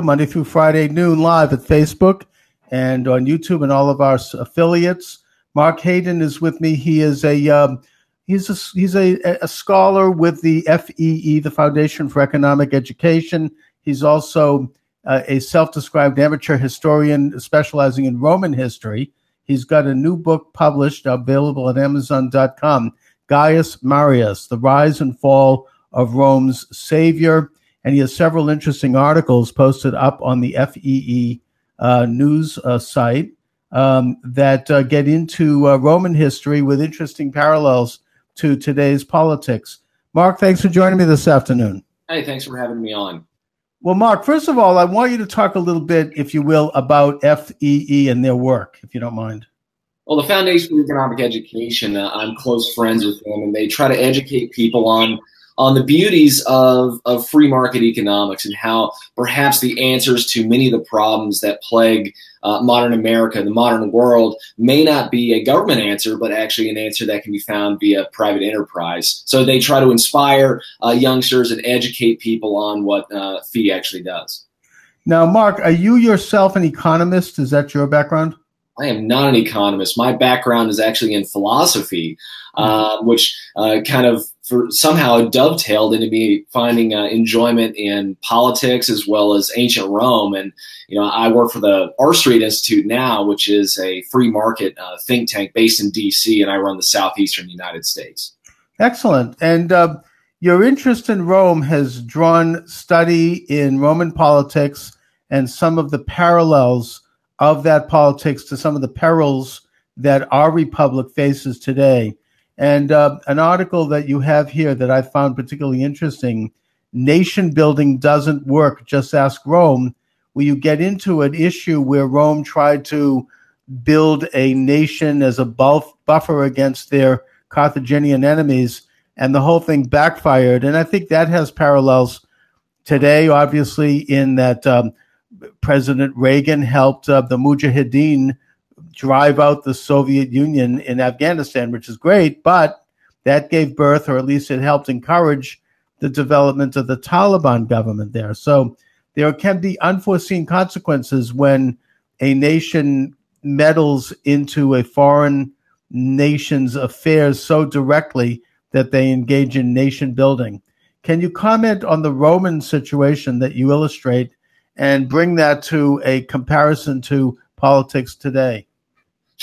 Monday through Friday, noon live at Facebook and on YouTube and all of our affiliates. Marc Hyden is with me. He is a um, he's a, he's a, a scholar with the FEE, the Foundation for Economic Education. He's also uh, a self-described amateur historian specializing in Roman history. He's got a new book published, available at Amazon.com. Gaius Marius: The Rise and Fall of Rome's Savior and he has several interesting articles posted up on the FEE uh, news uh, site um, that uh, get into uh, Roman history with interesting parallels to today's politics. Marc, thanks for joining me this afternoon. Hey, thanks for having me on. Well, Marc, first of all, I want you to talk a little bit, if you will, about FEE and their work, if you don't mind. Well, the Foundation for Economic Education, uh, I'm close friends with them, and they try to educate people on on the beauties of, of free market economics and how perhaps the answers to many of the problems that plague uh, modern America, the modern world, may not be a government answer, but actually an answer that can be found via private enterprise. So they try to inspire uh, youngsters and educate people on what uh, FEE actually does. Now, Marc, are you yourself an economist? Is that your background? I am not an economist. My background is actually in philosophy, uh, which uh, kind of for somehow dovetailed into me finding uh, enjoyment in politics as well as ancient Rome. And you know, I work for the R Street Institute now, which is a free market uh, think tank based in D.C., and I run the southeastern United States. Excellent. And uh, your interest in Rome has drawn study in Roman politics and some of the parallels of that politics to some of the perils that our republic faces today. And uh, an article that you have here that I found particularly interesting Nation building doesn't work, just ask Rome, where you get into an issue where Rome tried to build a nation as a buff- buffer against their Carthaginian enemies, and the whole thing backfired. And I think that has parallels today, obviously, in that um, President Reagan helped uh, the Mujahideen drive out the Soviet Union in Afghanistan, which is great, but that gave birth, or at least it helped encourage the development of the Taliban government there. So there can be unforeseen consequences when a nation meddles into a foreign nation's affairs so directly that they engage in nation building. Can you comment on the Roman situation that you illustrate and bring that to a comparison to politics today?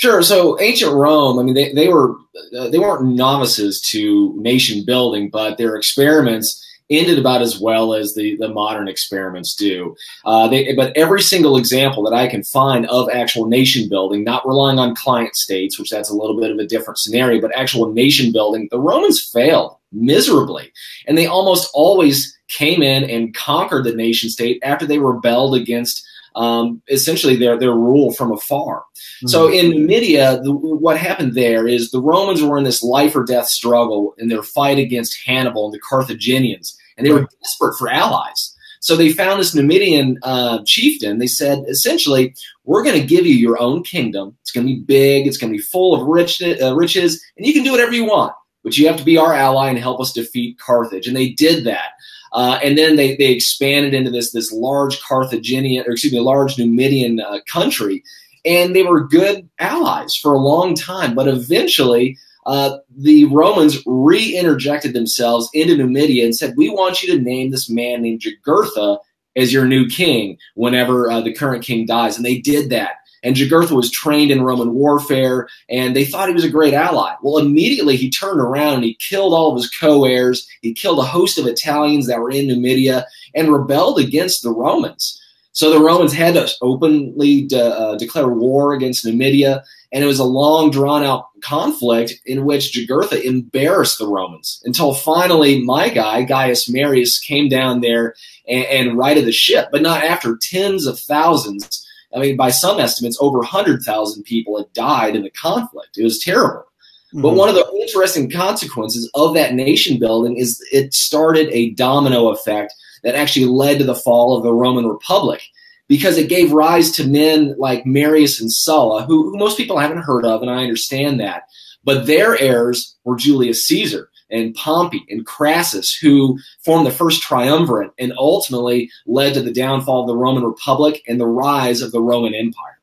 Sure. So ancient Rome, I mean, they, they were uh, they weren't novices to nation building, but their experiments ended about as well as the, the modern experiments do. Uh, they, but every single example that I can find of actual nation building, not relying on client states, which that's a little bit of a different scenario, but actual nation building, the Romans failed miserably. And they almost always came in and conquered the nation state after they rebelled against um, essentially their, their rule from afar. Mm-hmm. So in Numidia, the, what happened there is the Romans were in this life or death struggle in their fight against Hannibal and the Carthaginians, and they were desperate for allies. So they found this Numidian uh, chieftain. They said, essentially, we're going to give you your own kingdom. It's going to be big. It's going to be full of rich, uh, riches, and you can do whatever you want. But you have to be our ally and help us defeat Carthage. And they did that. Uh, and then they, they expanded into this this large Carthaginian, or excuse me, large Numidian uh, country, and they were good allies for a long time. But eventually, uh, the Romans re-interjected themselves into Numidia and said, "We want you to name this man named Jugurtha as your new king whenever uh, the current king dies." And they did that. And Jugurtha was trained in Roman warfare, and they thought he was a great ally. Well, immediately he turned around and he killed all of his co-heirs. He killed a host of Italians that were in Numidia and rebelled against the Romans. So the Romans had to openly de- uh, declare war against Numidia, and it was a long, drawn-out conflict in which Jugurtha embarrassed the Romans until finally my guy Gaius Marius came down there and, and righted the ship, but not after tens of thousands I mean, by some estimates, over 100,000 people had died in the conflict. It was terrible. Mm-hmm. But one of the interesting consequences of that nation building is it started a domino effect that actually led to the fall of the Roman Republic because it gave rise to men like Marius and Sulla, who, who most people haven't heard of, and I understand that. But their heirs were Julius Caesar. And Pompey and Crassus, who formed the first triumvirate and ultimately led to the downfall of the Roman Republic and the rise of the Roman Empire.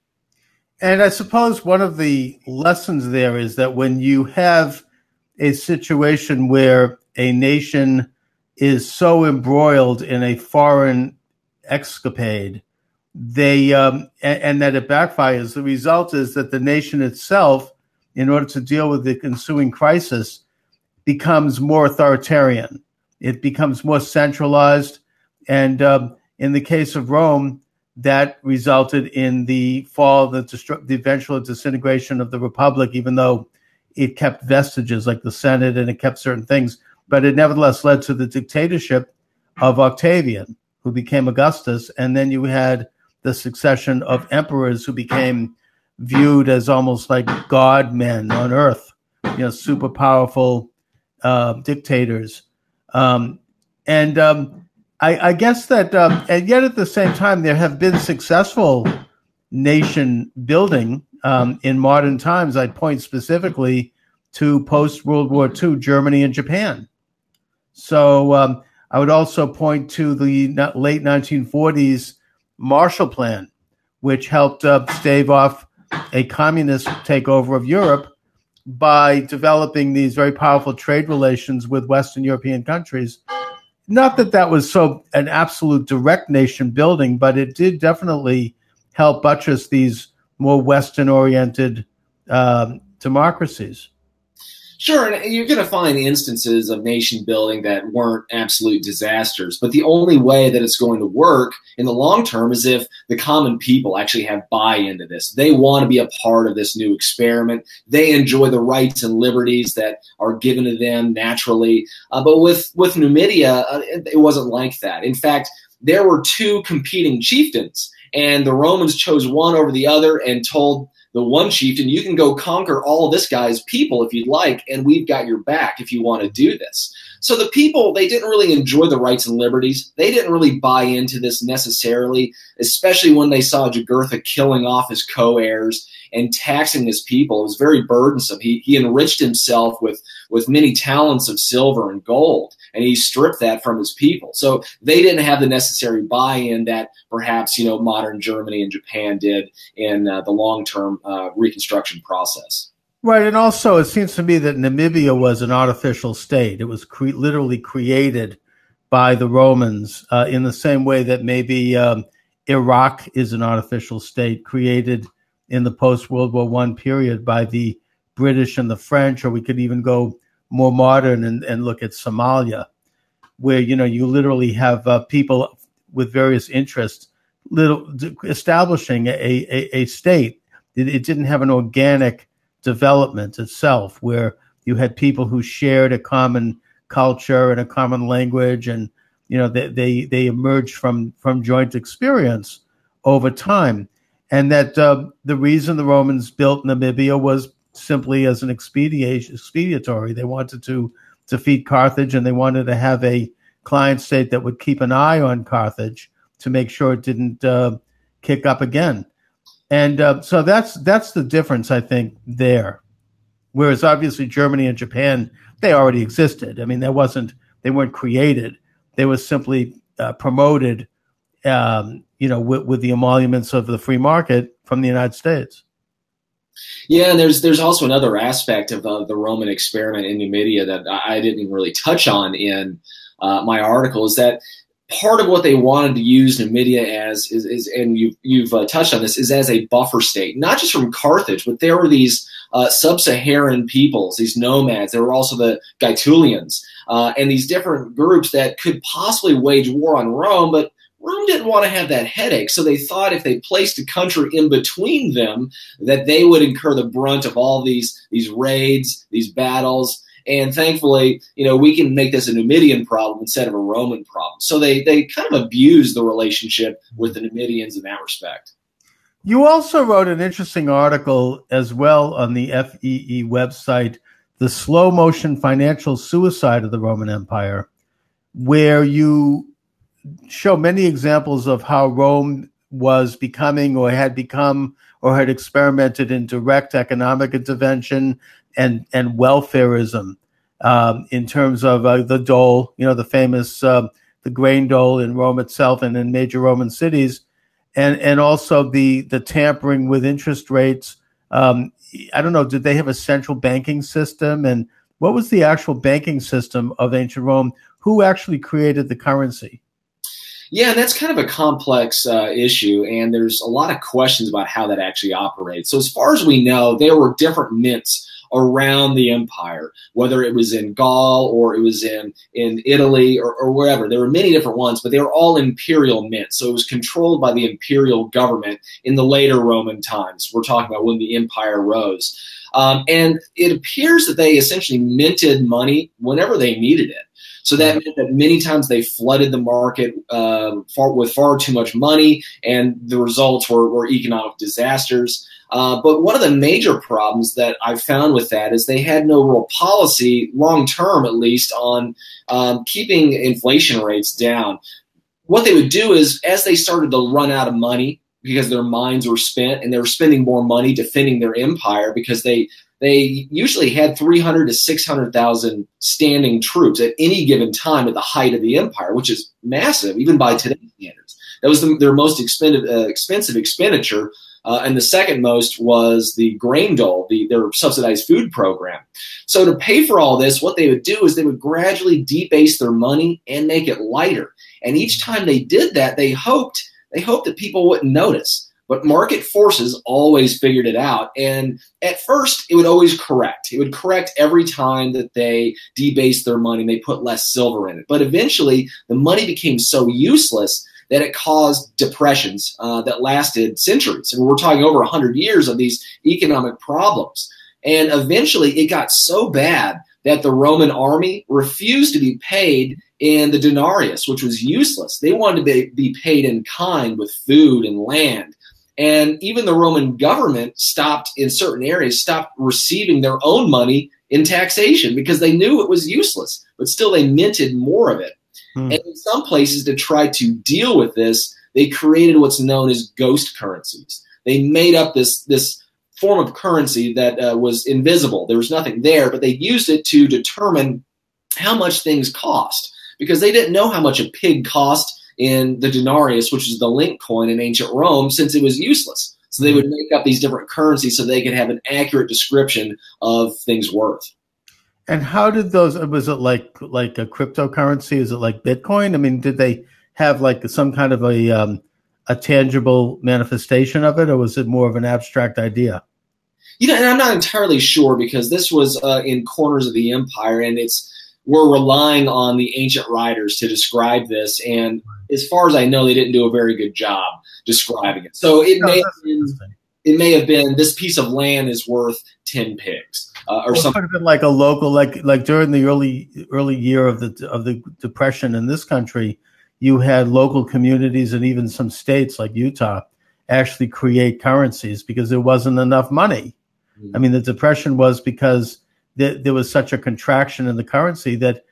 And I suppose one of the lessons there is that when you have a situation where a nation is so embroiled in a foreign escapade, they um, and, and, that it backfires. The result is that the nation itself, in order to deal with the ensuing crisis, becomes more authoritarian. It becomes more centralized, and um, in the case of Rome, that resulted in the fall, the, destru- the eventual disintegration of the republic. Even though it kept vestiges like the Senate and it kept certain things, but it nevertheless led to the dictatorship of Octavian, who became Augustus, and then you had the succession of emperors who became viewed as almost like god men on earth, you know, super powerful uh, dictators. Um, and um, I, I, guess that, um, and yet at the same time, there have been successful nation building um, in modern times. I'd point specifically to post World War II Germany and Japan. So um, I would also point to the late 1940s Marshall Plan, which helped uh, stave off a communist takeover of Europe by developing these very powerful trade relations with Western European countries. Not that that was so an absolute direct nation building, but it did definitely help buttress these more Western oriented um, democracies. Sure, and you're going to find instances of nation building that weren't absolute disasters. But the only way that it's going to work in the long term is if the common people actually have buy into this. They want to be a part of this new experiment. They enjoy the rights and liberties that are given to them naturally. Uh, but with, with Numidia, uh, it, it wasn't like that. In fact, there were two competing chieftains, and the Romans chose one over the other and told the one chieftain, you can go conquer all this guy's people if you'd like, and we've got your back if you want to do this. So the people, they didn't really enjoy the rights and liberties. They didn't really buy into this necessarily, especially when they saw Jugurtha killing off his co-heirs and taxing his people. It was very burdensome. He, he enriched himself with, with many talents of silver and gold, and he stripped that from his people. So they didn't have the necessary buy-in that perhaps you know modern Germany and Japan did in uh, the long-term uh, reconstruction process. Right, and also it seems to me that Namibia was an artificial state. It was cre- literally created by the Romans uh, in the same way that maybe um, Iraq is an artificial state created in the post World War One period by the British and the French, or we could even go more modern and, and look at Somalia, where you know you literally have uh, people with various interests little establishing a, a, a state. It, it, didn't have an organic development itself, where you had people who shared a common culture and a common language, and you know they they, they emerged from from joint experience over time and that uh, the reason the Romans built Namibia was simply as an expediation expediatory. They wanted to defeat Carthage, and they wanted to have a client state that would keep an eye on Carthage to make sure it didn't uh, kick up again. And uh, so that's that's the difference, I think, there. Whereas obviously Germany and Japan they already existed. I mean, there wasn't they weren't created; they were simply uh, promoted um, you know, with, with the emoluments of the free market from the United States. Yeah, and there's there's also another aspect of uh, the Roman experiment in Numidia that I didn't really touch on in uh, my article is that part of what they wanted to use Numidia as is, is and you've you've uh, touched on this is as a buffer state, not just from Carthage, but there were these uh, sub-Saharan peoples, these nomads. There were also the Gaetulians, uh, and these different groups that could possibly wage war on Rome, but Rome didn't want to have that headache, so they thought if they placed a country in between them, that they would incur the brunt of all these these raids, these battles. And thankfully, you know, we can make this a Numidian problem instead of a Roman problem. So they they kind of abuse the relationship with the Numidians in that respect. You also wrote an interesting article as well on the FEE website, The Slow Motion Financial Suicide of the Roman Empire, where you show many examples of how Rome was becoming or had become or had experimented in direct economic intervention and, and welfareism. um, in terms of uh, the dole, you know, the famous uh, the grain dole in Rome itself and in major Roman cities, and and also the the tampering with interest rates. Um, I don't know. Did they have a central banking system? And what was the actual banking system of ancient Rome? Who actually created the currency? Yeah, that's kind of a complex uh, issue, and there's a lot of questions about how that actually operates. So, as far as we know, there were different mints around the empire, whether it was in Gaul or it was in, in Italy or, or wherever. There were many different ones, but they were all imperial mints. So it was controlled by the imperial government in the later Roman times. We're talking about when the empire rose. Um, and it appears that they essentially minted money whenever they needed it. So that meant that many times they flooded the market uh, far, with far too much money, and the results were, were economic disasters. Uh, but one of the major problems that I found with that is they had no real policy, long term at least, on um, keeping inflation rates down. What they would do is, as they started to run out of money because their mines were spent and they were spending more money defending their empire because they they usually had 300 to 600,000 standing troops at any given time at the height of the empire, which is massive, even by today's standards. That was the, their most expensive, uh, expensive expenditure. Uh, and the second most was the grain dole, the, their subsidized food program. So to pay for all this, what they would do is they would gradually debase their money and make it lighter. And each time they did that, they hoped they hoped that people wouldn't notice. But market forces always figured it out. And at first, it would always correct. It would correct every time that they debased their money and they put less silver in it. But eventually, the money became so useless that it caused depressions uh, that lasted centuries. And we're talking over 100 years of these economic problems. And eventually, it got so bad that the Roman army refused to be paid in the denarius, which was useless. They wanted to be, be paid in kind with food and land. And even the Roman government stopped in certain areas, stopped receiving their own money in taxation because they knew it was useless, but still they minted more of it. Hmm. And in some places, to try to deal with this, they created what's known as ghost currencies. They made up this, this form of currency that uh, was invisible. There was nothing there, but they used it to determine how much things cost because they didn't know how much a pig cost in the denarius, which is the link coin in ancient Rome, since it was useless. So they would mm-hmm. make up these different currencies so they could have an accurate description of things worth. And how did those? Was it like like a cryptocurrency? Is it like Bitcoin? I mean, did they have like some kind of a um, a tangible manifestation of it, or was it more of an abstract idea? You know, and I'm not entirely sure because this was uh, in corners of the empire, and it's we're relying on the ancient writers to describe this. And as far as I know, they didn't do a very good job describing it. So it no, may have been, it may have been this piece of land is worth ten pigs. Uh, or well, something. Could have been like a local, like like during the early early year of the of the depression in this country, you had local communities and even some states like Utah actually create currencies because there wasn't enough money. Mm-hmm. I mean, the depression was because there, there was such a contraction in the currency that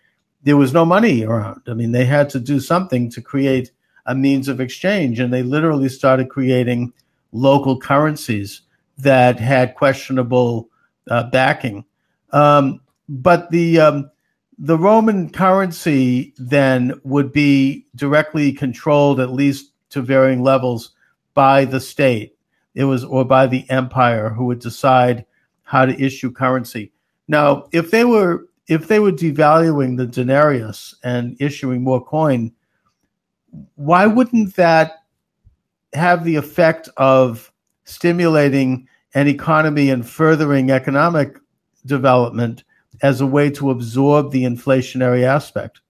there was no money around. I mean, they had to do something to create a means of exchange, and they literally started creating local currencies that had questionable uh, backing. Um, but the um, the Roman currency then would be directly controlled, at least to varying levels, by the state. It was or by the empire who would decide how to issue currency. Now, if they were if they were devaluing the denarius and issuing more coin, why wouldn't that have the effect of stimulating an economy and furthering economic development as a way to absorb the inflationary aspect?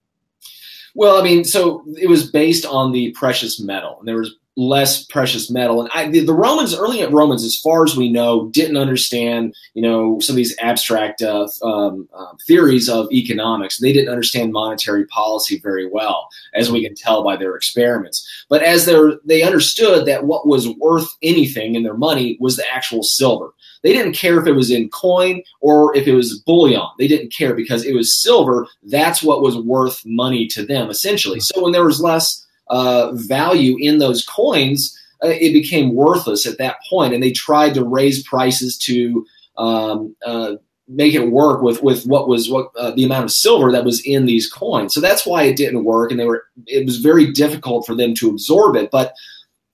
Well, I mean, so it was based on the precious metal, and there was less precious metal. And I, the, the, Romans, early Romans, as far as we know, didn't understand, you know, some of these abstract uh, um, uh, theories of economics. They didn't understand monetary policy very well, as we can tell by their experiments. But as they they understood that what was worth anything in their money was the actual silver. They didn't care if it was in coin or if it was bullion. They didn't care because it was silver. That's what was worth money to them, essentially. So when there was less uh, value in those coins, uh, it became worthless at that point, and they tried to raise prices to um, uh, make it work with with what was what uh, the amount of silver that was in these coins. So that's why it didn't work, and they were it was very difficult for them to absorb it. But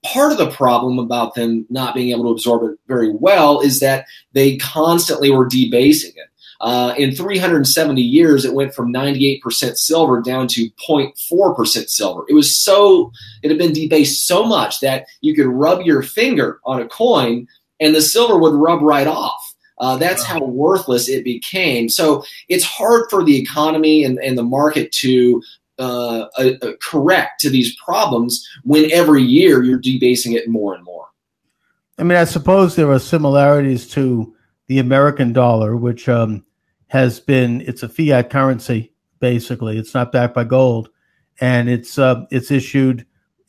part of the problem about them not being able to absorb it very well is that they constantly were debasing it. Uh, in 370 years, it went from 98% silver down to 0.4% silver. It was so, it had been debased so much that you could rub your finger on a coin and the silver would rub right off. Uh, that's how worthless it became. So it's hard for the economy and, and the market to uh, uh, uh, correct to these problems when every year you're debasing it more and more. I mean, I suppose there are similarities to the American dollar, which um, has been it's a fiat currency basically. It's not backed by gold, and it's uh, it's issued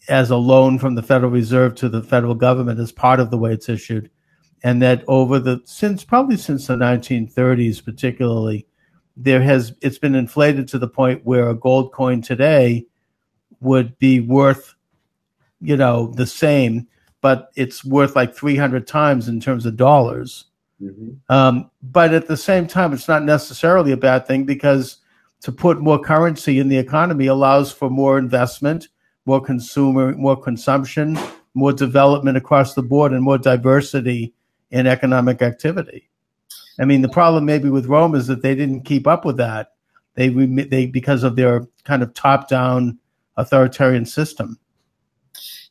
as a loan from the Federal Reserve to the federal government as part of the way it's issued, and that over the since probably since the 1930s, particularly, there has it's been inflated to the point where a gold coin today would be worth, you know, the same, but it's worth like 300 times in terms of dollars Mm-hmm. Um, but at the same time, it's not necessarily a bad thing because to put more currency in the economy allows for more investment, more consumer, more consumption, more development across the board, and more diversity in economic activity. I mean, the problem maybe with Rome is that they didn't keep up with that. They they because of their kind of top down authoritarian system.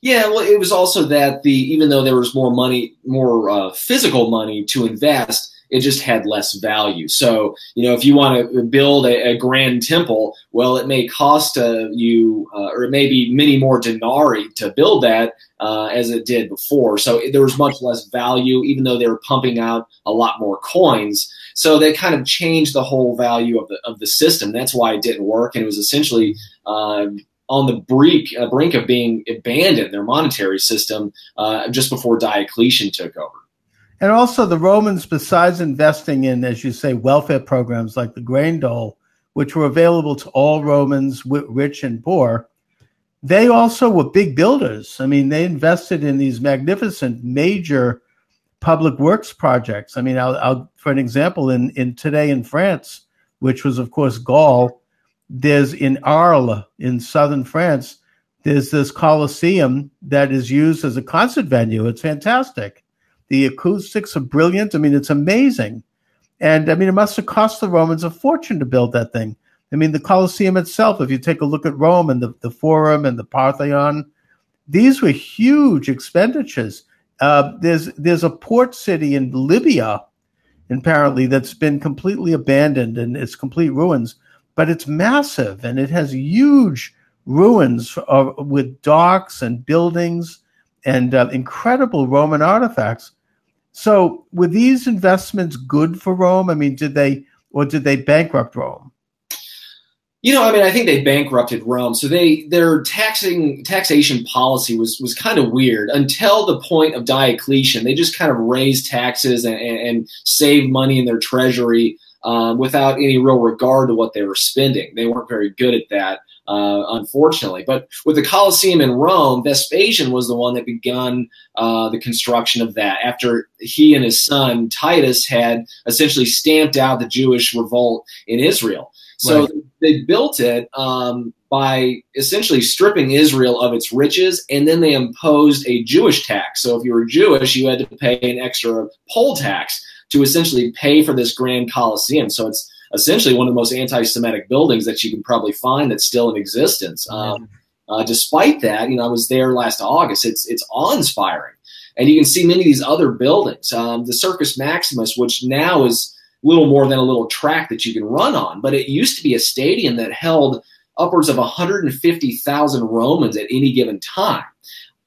Yeah, well, it was also that the even though there was more money, more uh, physical money to invest, it just had less value. So, you know, if you want to build a, a grand temple, well, it may cost uh, you, uh, or it may be many more denarii to build that uh, as it did before. So it, there was much less value, even though they were pumping out a lot more coins. So they kind of changed the whole value of the of the system. That's why it didn't work, and it was essentially uh, on the brink, uh, brink of being abandoned, their monetary system, uh, just before Diocletian took over. And also, the Romans, besides investing in, as you say, welfare programs like the grain dole, which were available to all Romans, rich and poor, they also were big builders. I mean, they invested in these magnificent major public works projects. I mean, I'll, I'll, for an example, in, in today in France, which was, of course, Gaul, there's in Arles in southern France, there's this Colosseum that is used as a concert venue. It's fantastic. The acoustics are brilliant. I mean, it's amazing. And I mean, it must have cost the Romans a fortune to build that thing. I mean, the Colosseum itself, if you take a look at Rome and the, the Forum and the Parthenon, these were huge expenditures. Uh, there's there's a port city in Libya, apparently, that's been completely abandoned and it's complete ruins but it's massive and it has huge ruins of, with docks and buildings and uh, incredible Roman artifacts. So, were these investments good for Rome? I mean, did they or did they bankrupt Rome? You know, I mean, I think they bankrupted Rome. So they their taxing taxation policy was was kind of weird until the point of Diocletian. They just kind of raised taxes and, and, and saved money in their treasury um, without any real regard to what they were spending. They weren't very good at that, uh, unfortunately. But with the Colosseum in Rome, Vespasian was the one that begun uh, the construction of that after he and his son Titus had essentially stamped out the Jewish revolt in Israel. So right. they built it um, by essentially stripping Israel of its riches, and then they imposed a Jewish tax. So if you were Jewish, you had to pay an extra poll tax to essentially pay for this grand coliseum. So it's essentially one of the most anti-Semitic buildings that you can probably find that's still in existence. Um, uh, despite that, you know, I was there last August. It's it's awe-inspiring, and you can see many of these other buildings. Um, the Circus Maximus, which now is little more than a little track that you can run on, but it used to be a stadium that held upwards of 150,000 Romans at any given time.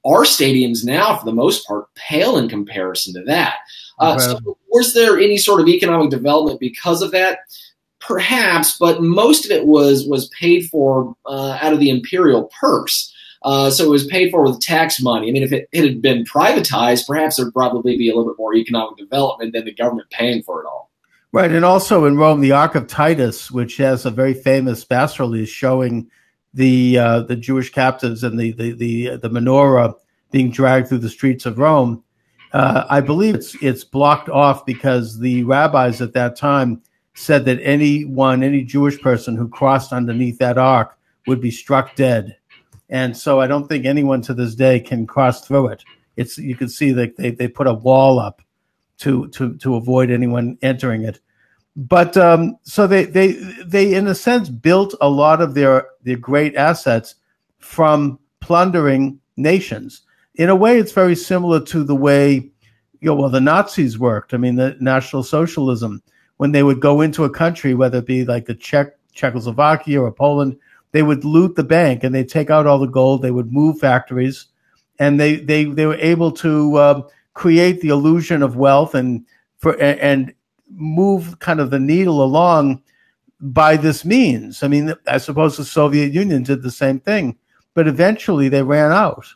Our stadiums now, for the most part, pale in comparison to that. Uh, so was there any sort of economic development because of that? Perhaps, but most of it was was paid for uh, out of the imperial purse. Uh, so it was paid for with tax money. I mean, if it, it, had been privatized, perhaps there'd probably be a little bit more economic development than the government paying for it all. Right, and also in Rome, the Ark of Titus, which has a very famous bas relief showing the uh, the Jewish captives and the the the, the menorah being dragged through the streets of Rome, uh, I believe it's it's blocked off because the rabbis at that time said that anyone, any Jewish person who crossed underneath that ark would be struck dead, and so I don't think anyone to this day can cross through it. It's you can see that they, they put a wall up to to to avoid anyone entering it. But um, so they they they in a sense built a lot of their their great assets from plundering nations in a way, it's very similar to the way, you know, well, the Nazis worked. I mean, the National Socialism, when they would go into a country, whether it be like the Czech, Czechoslovakia or Poland, they would loot the bank and they'd take out all the gold. They would move factories, and they they they were able to uh, create the illusion of wealth and for and move kind of the needle along by this means. I mean, I suppose the Soviet Union did the same thing, but eventually they ran out.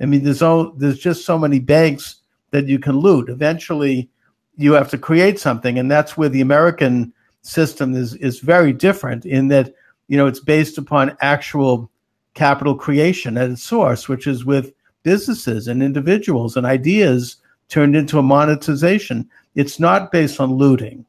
I mean, there's all there's just so many banks that you can loot. Eventually, you have to create something, and that's where the American system is is very different in that you know it's based upon actual capital creation at its source, which is with businesses and individuals and ideas turned into a monetization. It's not based on looting.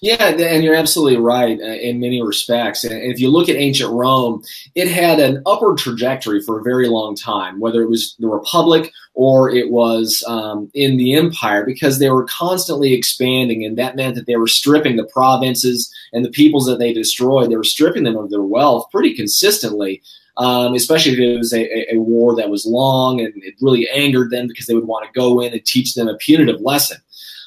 Yeah, and you're absolutely right uh, in many respects. And if you look at ancient Rome, it had an upward trajectory for a very long time, whether it was the Republic or it was um, in the empire, because they were constantly expanding, and that meant that they were stripping the provinces and the peoples that they destroyed. They were stripping them of their wealth pretty consistently. Um, especially if it was a, a, war that was long and it really angered them because they would want to go in and teach them a punitive lesson.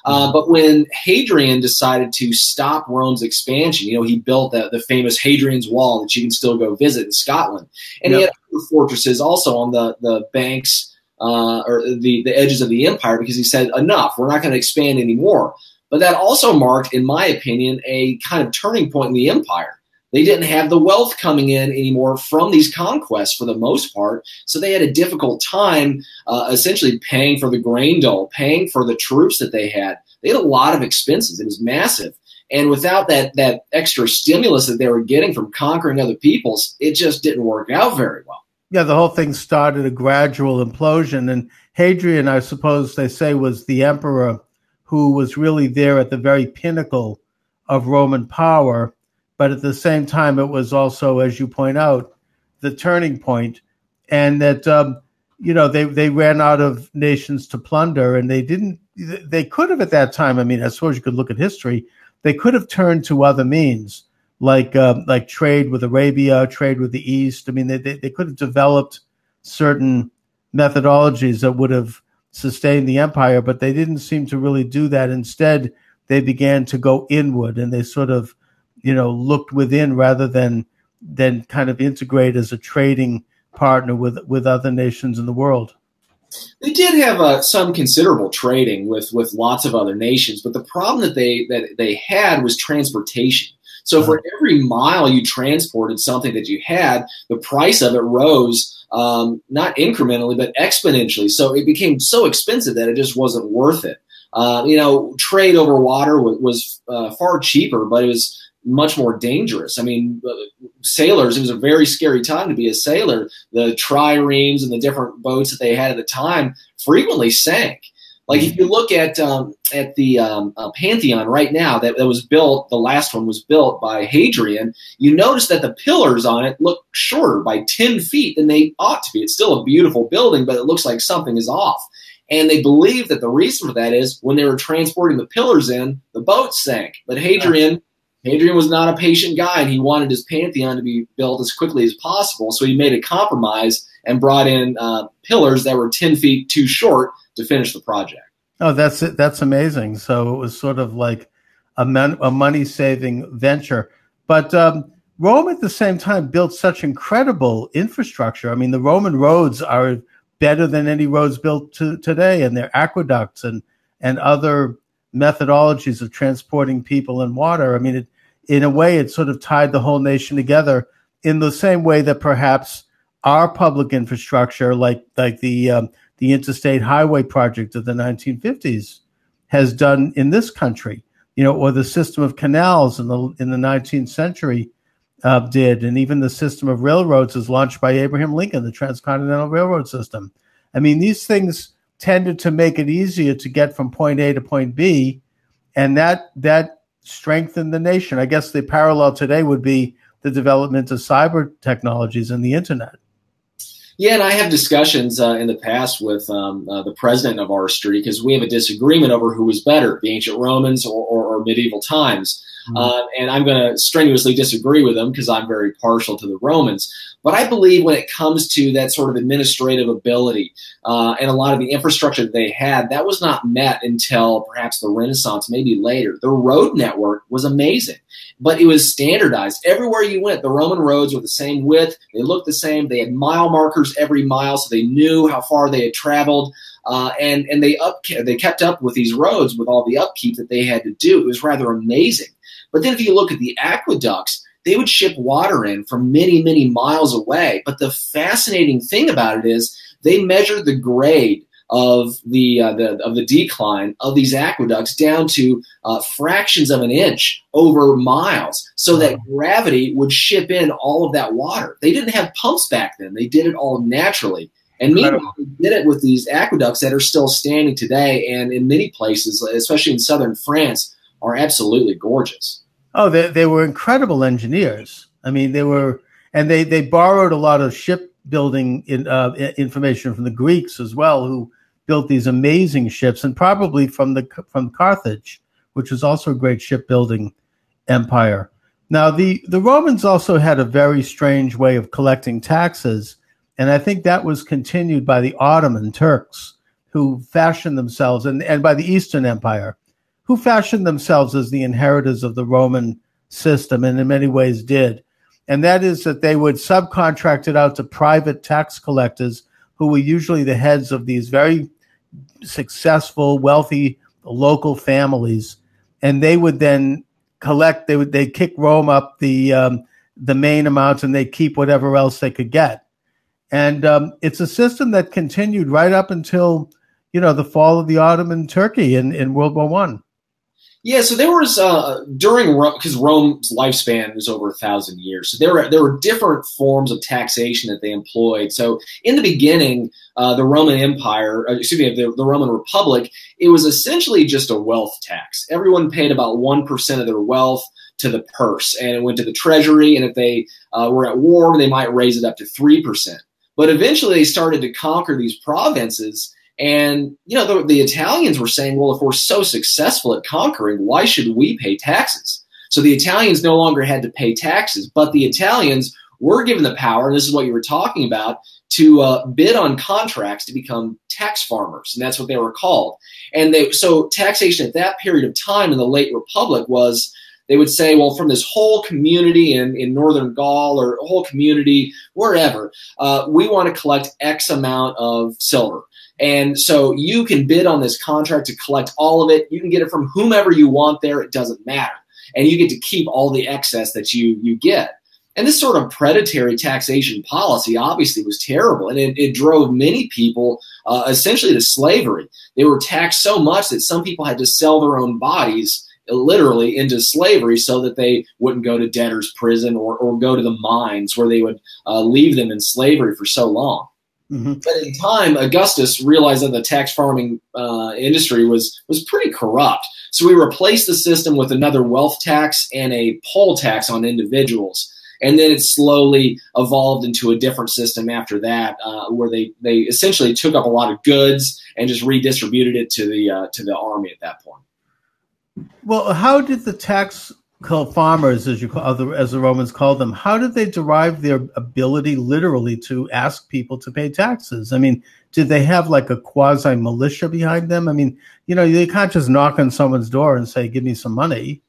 Uh, but when Hadrian decided to stop Rome's expansion, you know, he built the, the famous Hadrian's Wall that you can still go visit in Scotland. And yep. he had other fortresses also on the, the banks uh, or the, the edges of the empire because he said, enough, we're not going to expand anymore. But that also marked, in my opinion, a kind of turning point in the empire. They didn't have the wealth coming in anymore from these conquests for the most part. So they had a difficult time uh, essentially paying for the grain dole, paying for the troops that they had. They had a lot of expenses. It was massive. And without that, that extra stimulus that they were getting from conquering other peoples, it just didn't work out very well. Yeah, the whole thing started a gradual implosion. And Hadrian, I suppose they say, was the emperor who was really there at the very pinnacle of Roman power but at the same time, it was also, as you point out, the turning point, and that um, you know they they ran out of nations to plunder, and they didn't. They could have at that time. I mean, as far as you could look at history. They could have turned to other means, like um, like trade with Arabia, trade with the East. I mean, they, they they could have developed certain methodologies that would have sustained the empire, but they didn't seem to really do that. Instead, they began to go inward, and they sort of you know looked within rather than than kind of integrate as a trading partner with with other nations in the world. They did have uh, some considerable trading with with lots of other nations, but the problem that they that they had was transportation. So for uh-huh. every mile you transported something that you had, the price of it rose um, not incrementally but exponentially. So it became so expensive that it just wasn't worth it. Uh, you know, trade over water was, was uh, far cheaper, but it was much more dangerous. I mean, uh, sailors, it was a very scary time to be a sailor. The triremes and the different boats that they had at the time frequently sank. Like if you look at um, at the um, uh, Pantheon right now that, that was built, the last one was built by Hadrian. You notice that the pillars on it look shorter by ten feet than they ought to be. It's still a beautiful building, but it looks like something is off. And they believe that the reason for that is when they were transporting the pillars in, the boat sank. But Hadrian Hadrian was not a patient guy, and he wanted his pantheon to be built as quickly as possible. So he made a compromise and brought in uh, pillars that were ten feet too short to finish the project. Oh, that's it. That's amazing. So it was sort of like a, man, a money saving venture. But um, Rome at the same time built such incredible infrastructure. I mean, the Roman roads are better than any roads built to, today, and their aqueducts and and other methodologies of transporting people and water. I mean, it, in a way, it sort of tied the whole nation together in the same way that perhaps our public infrastructure, like like the um, the interstate highway project of the 1950s, has done in this country, you know, or the system of canals in the in the 19th century uh, did, and even the system of railroads was launched by Abraham Lincoln, the Transcontinental Railroad System. I mean, these things tended to make it easier to get from point A to point B, and that that strengthened the nation. I guess the parallel today would be the development of cyber technologies and the internet. Yeah, and I have discussions uh, in the past with um, uh, the president of R Street because we have a disagreement over who was better, the ancient Romans or, or, or medieval times. Mm-hmm. Uh, and I'm going to strenuously disagree with them because I'm very partial to the Romans. But I believe when it comes to that sort of administrative ability uh, and a lot of the infrastructure that they had, that was not met until perhaps the Renaissance, maybe later. The road network was amazing, but it was standardized. Everywhere you went, the Roman roads were the same width, they looked the same, they had mile markers every mile, so they knew how far they had traveled. Uh, and and they up they kept up with these roads with all the upkeep that they had to do. It was rather amazing. But then if you look at the aqueducts, they would ship water in from many, many miles away. But the fascinating thing about it is they measured the grade of the, uh, the of the decline of these aqueducts down to uh, fractions of an inch over miles, so that gravity would ship in all of that water. They didn't have pumps back then; they did it all naturally. And meanwhile, they did it with these aqueducts that are still standing today, and in many places, especially in southern France, are absolutely gorgeous. Oh, they, they were incredible engineers. I mean, they were, and they, they borrowed a lot of shipbuilding in, uh, information from the Greeks as well, who built these amazing ships, and probably from the from Carthage, which was also a great shipbuilding empire. Now, the, the Romans also had a very strange way of collecting taxes, and I think that was continued by the Ottoman Turks, who fashioned themselves, and, and by the Eastern Empire, who fashioned themselves as the inheritors of the Roman system and in many ways did. And that is that they would subcontract it out to private tax collectors who were usually the heads of these very successful, wealthy local families. And they would then collect, they would, they kick Rome up the, um, the main amounts and they keep whatever else they could get. And um, it's a system that continued right up until, you know, the fall of the Ottoman Turkey in, in World War One. Yeah, so there was uh, during because Rome's lifespan was over a thousand years, so there were there were different forms of taxation that they employed. So in the beginning, uh, the Roman Empire, uh, excuse me, the, the Roman Republic, it was essentially just a wealth tax. Everyone paid about one percent of their wealth to the purse, and it went to the treasury. And if they uh, were at war, they might raise it up to three percent. But eventually, they started to conquer these provinces and, you know, the, the Italians were saying, well, if we're so successful at conquering, why should we pay taxes? So the Italians no longer had to pay taxes, but the Italians were given the power, and this is what you were talking about, to uh, bid on contracts to become tax farmers, and that's what they were called. And they, so taxation at that period of time in the late Republic was they would say, well, from this whole community in, in northern Gaul or whole community, wherever, uh, we want to collect X amount of silver. And so you can bid on this contract to collect all of it. You can get it from whomever you want there. It doesn't matter. And you get to keep all the excess that you, you get. And this sort of predatory taxation policy obviously was terrible, and it, it drove many people uh, essentially to slavery. They were taxed so much that some people had to sell their own bodies uh, literally into slavery so that they wouldn't go to debtor's prison or, or go to the mines where they would uh, leave them in slavery for so long. Mm-hmm. But in time, Augustus realized that the tax farming uh, industry was was pretty corrupt. So he replaced the system with another wealth tax and a poll tax on individuals. And then it slowly evolved into a different system after that, uh, where they, they essentially took up a lot of goods and just redistributed it to the uh, to the army at that point. Well, how did the tax farmers, as you call, as the Romans called them, how did they derive their ability, literally, to ask people to pay taxes? I mean, did they have like a quasi militia behind them? I mean, you know, they can't just knock on someone's door and say, "Give me some money."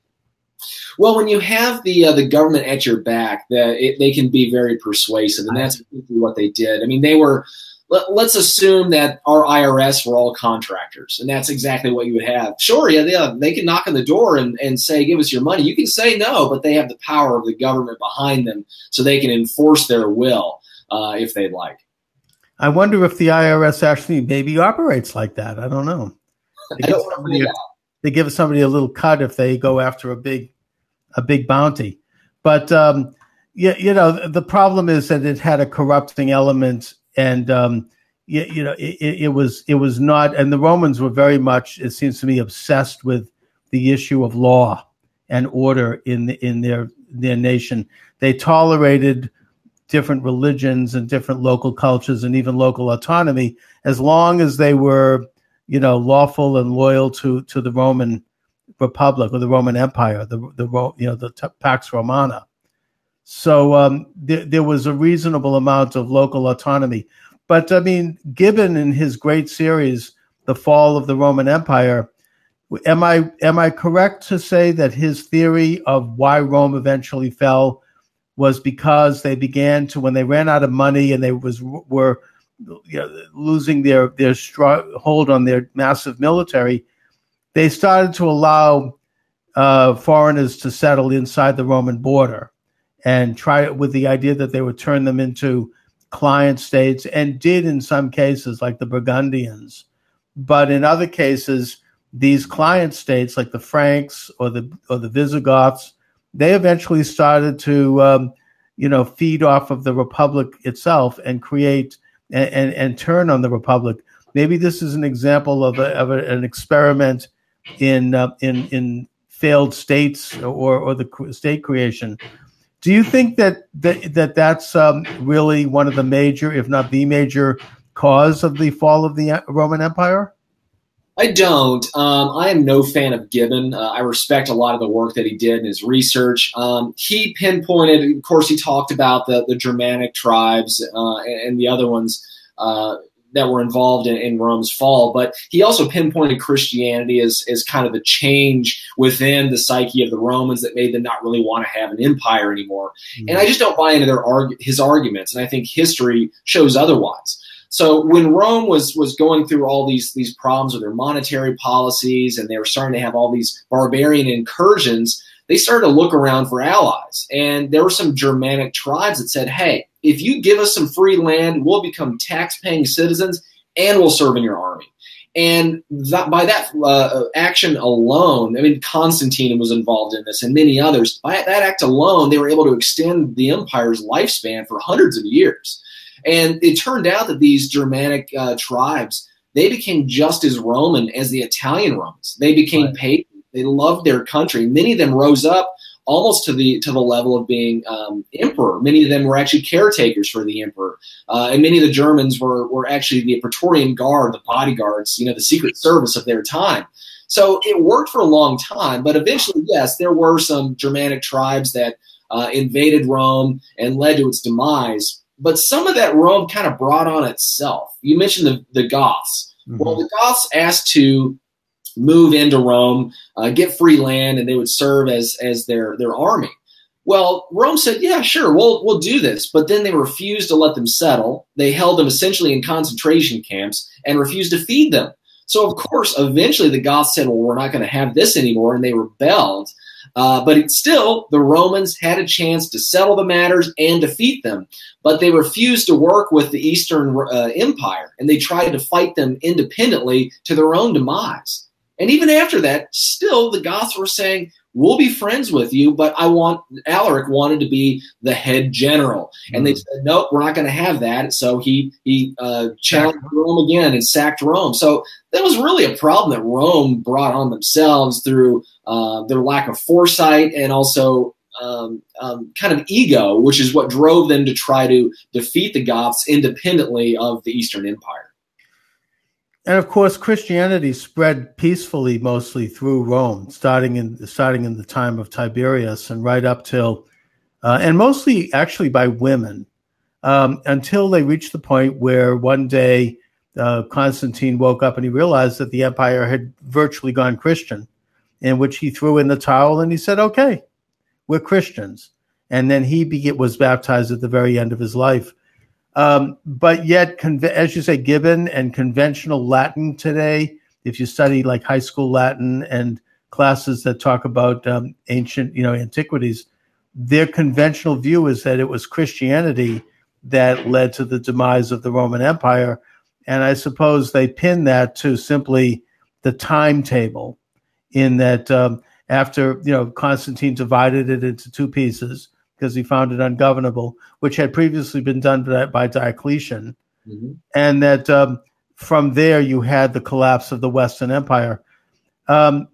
Well, when you have the uh, the government at your back, that it, they can be very persuasive, and that's what they did. I mean, they were let, us assume that our IRS were all contractors, and that's exactly what you would have. Sure, yeah, they, they can knock on the door and, and say, give us your money. You can say no, but they have the power of the government behind them, so they can enforce their will uh, if they'd like. I wonder if the IRS actually maybe operates like that. I don't know. They, give, somebody, they give somebody a little cut if they go after a big, a big bounty. But um, yeah, you know, the problem is that it had a corrupting element and um, you, you know, it, it, was it was not, and the Romans were very much, it seems to me, obsessed with the issue of law and order in in their their nation. They tolerated different religions and different local cultures and even local autonomy as long as they were, you know, lawful and loyal to to the Roman Republic or the Roman Empire, the the you know the Pax Romana. So um, there, there was a reasonable amount of local autonomy. But I mean, Gibbon in his great series, The Fall of the Roman Empire, am I am I correct to say that his theory of why Rome eventually fell was because they began to when they ran out of money and they was were you know, losing their their hold on their massive military, they started to allow uh, foreigners to settle inside the Roman border and try it with the idea that they would turn them into client states and did in some cases, like the Burgundians. But in other cases, these client states, like the Franks or the or the Visigoths, they eventually started to, um, you know, feed off of the republic itself and create and, and, and turn on the republic. Maybe this is an example of, a, of a, an experiment in uh, in in failed states or or the state creation do you think that that, that that's um, really one of the major, if not the major, cause of the fall of the Roman Empire? I don't. Um, I am no fan of Gibbon. Uh, I respect a lot of the work that he did in his research. Um, he pinpointed, of course, he talked about the, the Germanic tribes uh, and, the other ones uh, that were involved in, in, Rome's fall, but he also pinpointed Christianity as, as kind of a change within the psyche of the Romans that made them not really want to have an empire anymore. Mm-hmm. And I just don't buy into their arg- his arguments, and I think history shows otherwise. So when Rome was was going through all these these problems with their monetary policies, and they were starting to have all these barbarian incursions, they started to look around for allies. And there were some Germanic tribes that said, "Hey, if you give us some free land, we'll become tax paying citizens and we'll serve in your army. And that, by that uh, action alone, I mean, Constantine was involved in this and many others. By that act alone, they were able to extend the empire's lifespan for hundreds of years. And it turned out that these Germanic uh, tribes, they became just as Roman as the Italian Romans. They became right. pagan. They loved their country. Many of them rose up almost to the to the level of being um, emperor. Many of them were actually caretakers for the emperor, uh, and many of the Germans were were actually the Praetorian Guard, the bodyguards, you know, the secret service of their time. So it worked for a long time, but eventually, yes, there were some Germanic tribes that uh, invaded Rome and led to its demise. But some of that Rome kind of brought on itself. You mentioned the, the Goths. Mm-hmm. Well, the Goths asked to move into Rome, uh, get free land, and they would serve as as their their army. Well, Rome said, "Yeah, sure, we'll we'll do this," but then they refused to let them settle. They held them essentially in concentration camps and refused to feed them. So, of course, eventually the Goths said, "Well, we're not going to have this anymore," and they rebelled. Uh, but still, the Romans had a chance to settle the matters and defeat them. But they refused to work with the Eastern uh, Empire, and they tried to fight them independently to their own demise. And even after that, still the Goths were saying, we'll be friends with you, but I want Alaric wanted to be the head general, and they mm. said, nope, we're not going to have that. So he he uh, challenged Rome again and sacked Rome. So that was really a problem that Rome brought on themselves through uh, their lack of foresight and also. Um, um, kind of ego, which is what drove them to try to defeat the Goths independently of the Eastern Empire. And of course, Christianity spread peacefully mostly through Rome, starting in starting in the time of Tiberius and right up till, uh, and mostly actually by women, um, until they reached the point where one day uh, Constantine woke up and he realized that the empire had virtually gone Christian, in which he threw in the towel and he said, "Okay, we're Christians." And then he be- was baptized at the very end of his life. Um, but yet, as you say, Gibbon and conventional Latin today, if you study like high school Latin and classes that talk about um, ancient, you know, antiquities, their conventional view is that it was Christianity that led to the demise of the Roman Empire. And I suppose they pin that to simply the timetable, in that um, after, you know, Constantine divided it into two pieces because he found it ungovernable, which had previously been done by, by Diocletian. mm-hmm. and that um, from there you had the collapse of the Western Empire. Um,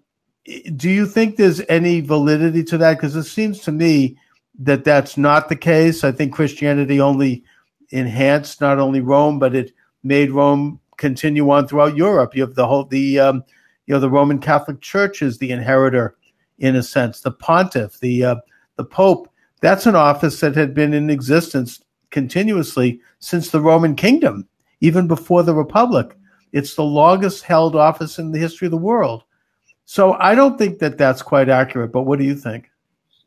do you think there's any validity to that? Because it seems to me that that's not the case. I think Christianity only enhanced not only Rome, but it made Rome continue on throughout Europe. You have the whole the um, you know the Roman Catholic Church is the inheritor in a sense. The pontiff, the uh, the pope, that's an office that had been in existence continuously since the Roman kingdom, even before the Republic. It's the longest held office in the history of the world. So I don't think that that's quite accurate. But what do you think?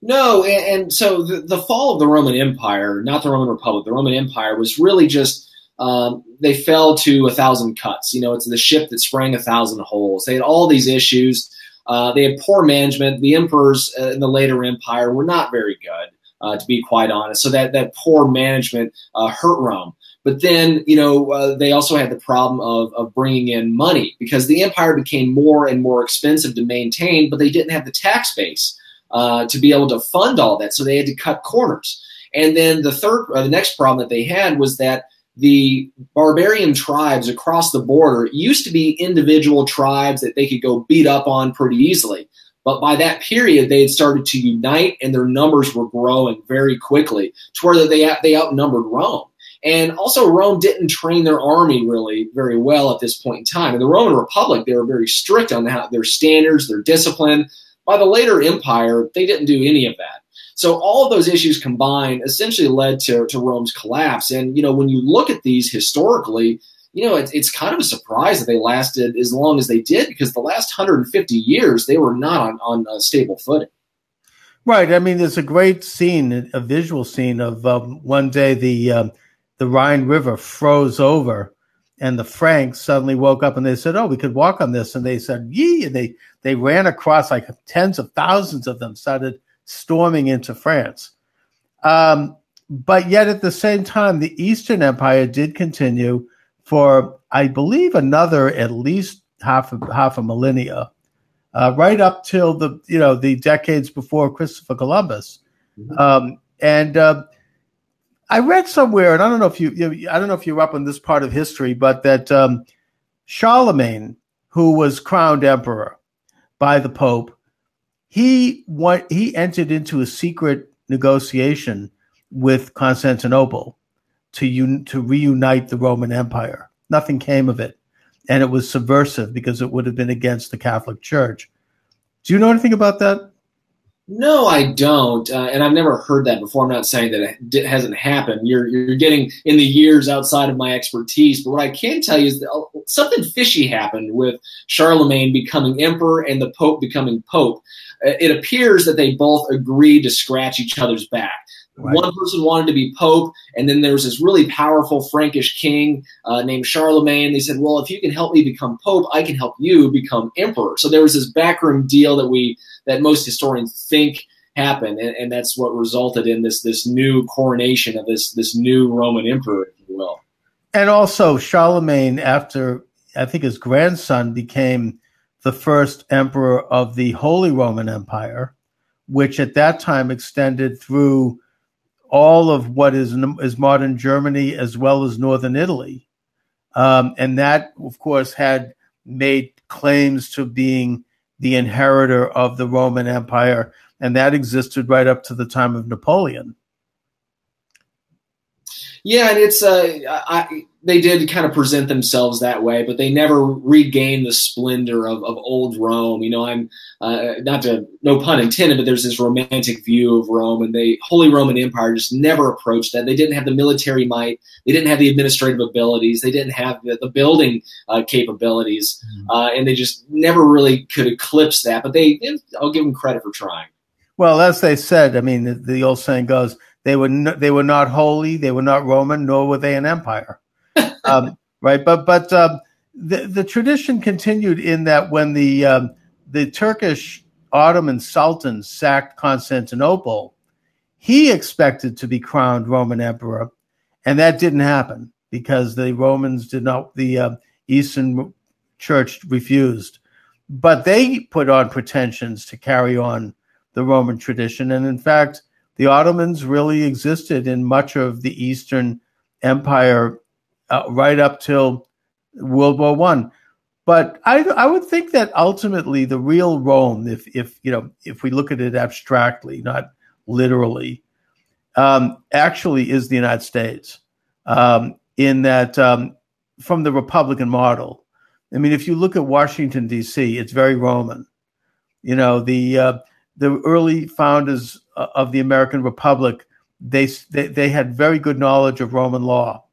No, and, and so the, the, fall of the Roman Empire, not the Roman Republic, the Roman Empire was really just um, they fell to a thousand cuts. You know, it's the ship that sprang a thousand holes. They had all these issues. Uh, they had poor management. The emperors uh, in the later empire were not very good, uh, to be quite honest. So that that poor management uh, hurt Rome. But then, you know, uh, they also had the problem of, of bringing in money because the empire became more and more expensive to maintain, but they didn't have the tax base uh, to be able to fund all that. So they had to cut corners. And then the third, the next problem that they had was that the barbarian tribes across the border used to be individual tribes that they could go beat up on pretty easily. But by that period, they had started to unite and their numbers were growing very quickly to where they, they outnumbered Rome. And also, Rome didn't train their army really very well at this point in time. In the Roman Republic, they were very strict on how, their standards, their discipline. By the later empire, they didn't do any of that. So all of those issues combined essentially led to, to Rome's collapse. And, you know, when you look at these historically, you know, it's, it's kind of a surprise that they lasted as long as they did because the last 150 years, they were not on, on a stable footing. Right. I mean, there's a great scene, a visual scene of um, one day the um, the Rhine River froze over, and the Franks suddenly woke up and they said, "Oh, we could walk on this." And they said, "Yee!" And they they ran across like tens of thousands of them started storming into France. Um, but yet, at the same time, the Eastern Empire did continue for, I believe, another at least half a, half a millennia, uh, right up till the you know the decades before Christopher Columbus. Mm-hmm. Um, and uh, I read somewhere, and I don't know if you, you, I don't know if you're up on this part of history, but that um, Charlemagne, who was crowned emperor by the Pope, he what he entered into a secret negotiation with Constantinople to un, to reunite the Roman Empire. Nothing came of it, and it was subversive because it would have been against the Catholic Church. Do you know anything about that? No, I don't, uh, and I've never heard that before. I'm not saying that it hasn't happened. You're you're getting in the years outside of my expertise, but what I can tell you is that uh, something fishy happened with Charlemagne becoming emperor and the Pope becoming Pope. Uh, it appears that they both agreed to scratch each other's back. Right. One person wanted to be pope, and then there was this really powerful Frankish king uh, named Charlemagne. They said, "Well, if you can help me become pope, I can help you become emperor." So there was this backroom deal that we that most historians think happened, and, and that's what resulted in this this new coronation of this this new Roman emperor, if you will. And also, Charlemagne, after I think his grandson became the first emperor of the Holy Roman Empire, which at that time extended through all of what is, is modern Germany as well as northern Italy. Um, and that, of course, had made claims to being the inheritor of the Roman Empire, and that existed right up to the time of Napoleon. Yeah, and it's uh, I, they did kind of present themselves that way, but they never regained the splendor of, of old Rome. You know, I'm uh, not to no pun intended, but there's this romantic view of Rome, and the Holy Roman Empire just never approached that. They didn't have the military might, they didn't have the administrative abilities, they didn't have the, the building uh, capabilities, mm-hmm. uh, and they just never really could eclipse that. But they, I'll give them credit for trying. Well, as they said, I mean, the, the old saying goes they were no, they were not holy, they were not Roman, nor were they an empire. um, right, but but um, the the tradition continued in that when the um, the Turkish Ottoman Sultan sacked Constantinople, he expected to be crowned Roman emperor, and that didn't happen because the Romans did not. The uh, Eastern Church refused, but they put on pretensions to carry on the Roman tradition, and in fact the Ottomans really existed in much of the Eastern Empire uh, right up till World War One. But I, I would think that ultimately the real Rome, if if you know if we look at it abstractly, not literally, um, actually is the United States. Um, in that, um, from the Republican model, I mean, if you look at Washington D.C., it's very Roman. You know, the uh, the early founders of the American Republic, they, they they had very good knowledge of Roman law.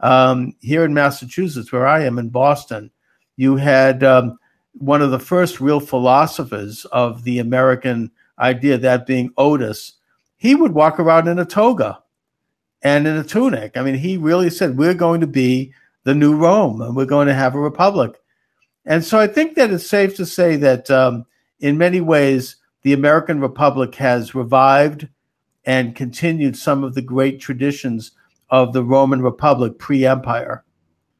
Um, here in Massachusetts, where I am in Boston, you had um, one of the first real philosophers of the American idea, that being Otis. He would walk around in a toga and in a tunic. I mean, he really said, We're going to be the new Rome and we're going to have a republic. And so I think that it's safe to say that um, in many ways, the American Republic has revived and continued some of the great traditions of the Roman Republic pre empire.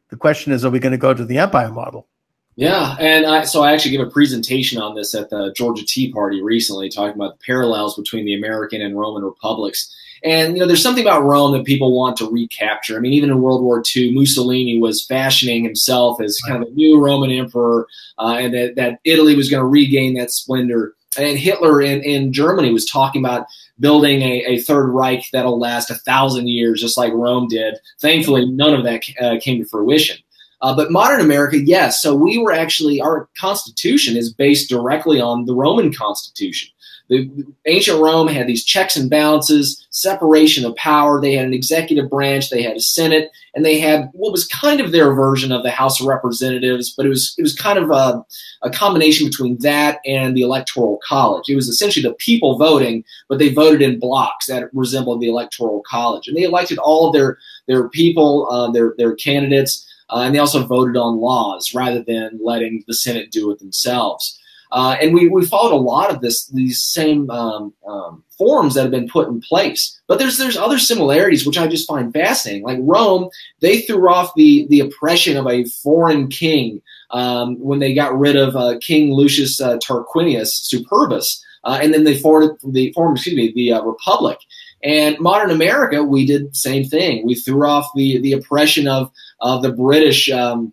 The question is, are we going to go to the empire model? Yeah, and I, so I actually gave a presentation on this at the Georgia Tea Party recently, talking about the parallels between the American and Roman republics. And you know, there's something about Rome that people want to recapture. I mean, even in World War II, Mussolini was fashioning himself as kind of a new Roman emperor, uh, and that, that Italy was going to regain that splendor. And Hitler in, in Germany was talking about building a, a third Reich that'll last a thousand years, just like Rome did. Thankfully, none of that uh, came to fruition. Uh, but modern America, yes. So we were actually, our constitution is based directly on the Roman constitution. The ancient Rome had these checks and balances, separation of power. They had an executive branch, they had a senate, and they had what was kind of their version of the House of Representatives, but it was it was kind of a, a combination between that and the Electoral College. It was essentially the people voting, but they voted in blocks that resembled the Electoral College, and they elected all of their their people, uh, their their candidates. Uh, and they also voted on laws rather than letting the Senate do it themselves. Uh, and we, we followed a lot of this these same um, um, forms that have been put in place. But there's there's other similarities which I just find fascinating. Like Rome, they threw off the the oppression of a foreign king um, when they got rid of uh, King Lucius uh, Tarquinius Superbus, uh, and then they formed the formed excuse me the uh, Republic. And modern America, we did the same thing. We threw off the the oppression of of the British um,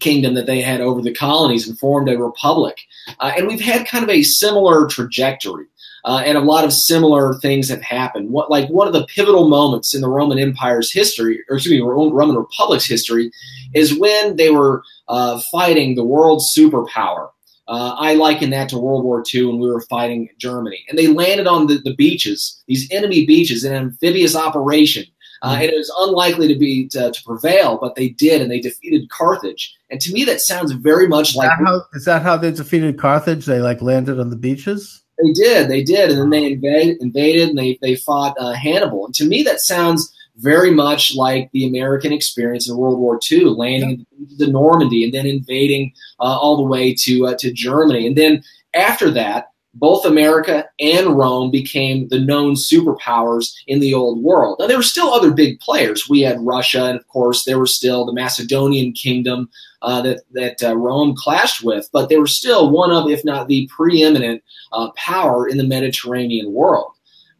kingdom that they had over the colonies and formed a republic. Uh, and we've had kind of a similar trajectory. Uh, and a lot of similar things have happened. What, like one of the pivotal moments in the Roman Empire's history, or excuse me, Roman Republic's history, is when they were uh, fighting the world superpower. Uh, I liken that to World War II when we were fighting Germany. And they landed on the, the beaches, these enemy beaches, in an amphibious operation uh, and it was unlikely to be to, to, prevail, but they did, and they defeated Carthage. And to me, that sounds very much is like that how, is that how they defeated Carthage? They like landed on the beaches. They did, they did, and then they invade, invaded, and they they fought uh, Hannibal. And to me, that sounds very much like the American experience in World War II, landing in Normandy and then invading uh, all the way to uh, to Germany, and then after that both America and Rome became the known superpowers in the old world. Now, there were still other big players. We had Russia, and of course, there was still the Macedonian kingdom uh, that, that uh, Rome clashed with, but they were still one of, if not the preeminent uh, power in the Mediterranean world.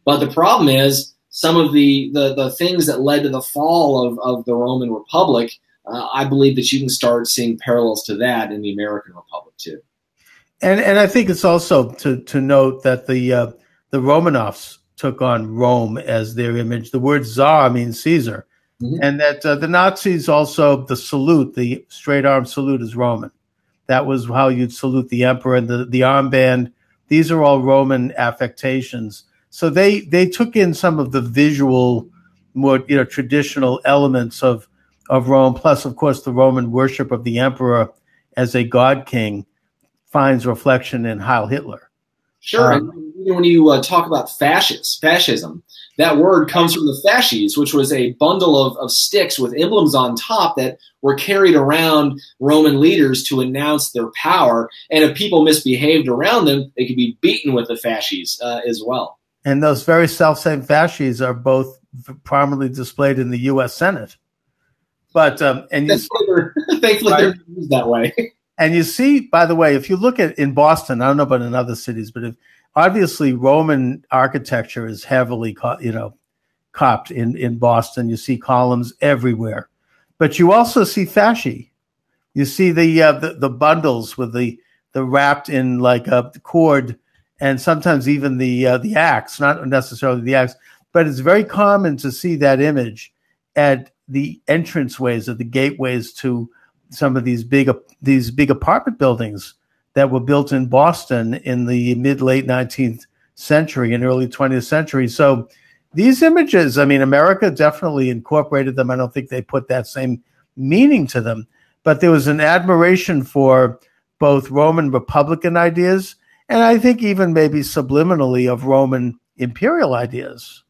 But the problem is, some of the, the, the things that led to the fall of, of the Roman Republic, uh, I believe that you can start seeing parallels to that in the American Republic, too. And and I think it's also to to note that the uh, the Romanovs took on Rome as their image. The word Tsar means Caesar, mm-hmm. and that uh, the Nazis also the salute, the straight arm salute, is Roman. That was how you'd salute the emperor, and the the armband. These are all Roman affectations. So they they took in some of the visual, more you know traditional elements of of Rome. Plus, of course, the Roman worship of the emperor as a god king finds reflection in Heil Hitler. Sure. Um, when you uh, talk about fascist, fascism, that word comes from the fasces, which was a bundle of, of sticks with emblems on top that were carried around Roman leaders to announce their power. And if people misbehaved around them, they could be beaten with the fasces uh, as well. And those very self same fasces are both prominently displayed in the U.S. Senate. But um, and you, thankfully, thankfully right? they're used that way. And you see, by the way, if you look at in Boston, I don't know about in other cities, but if, obviously Roman architecture is heavily, you know, copped in in Boston. You see columns everywhere. but you also see fasci. You see the, uh, the the bundles with the the wrapped in like a cord, and sometimes even the uh, the axe, not necessarily the axe, but it's very common to see that image at the entranceways or the gateways to some of these big these big apartment buildings that were built in Boston in the mid late 19th century and early 20th century. So these images, I mean, America definitely incorporated them. I don't think they put that same meaning to them, but there was an admiration for both Roman Republican ideas and I think even maybe subliminally of Roman imperial ideas.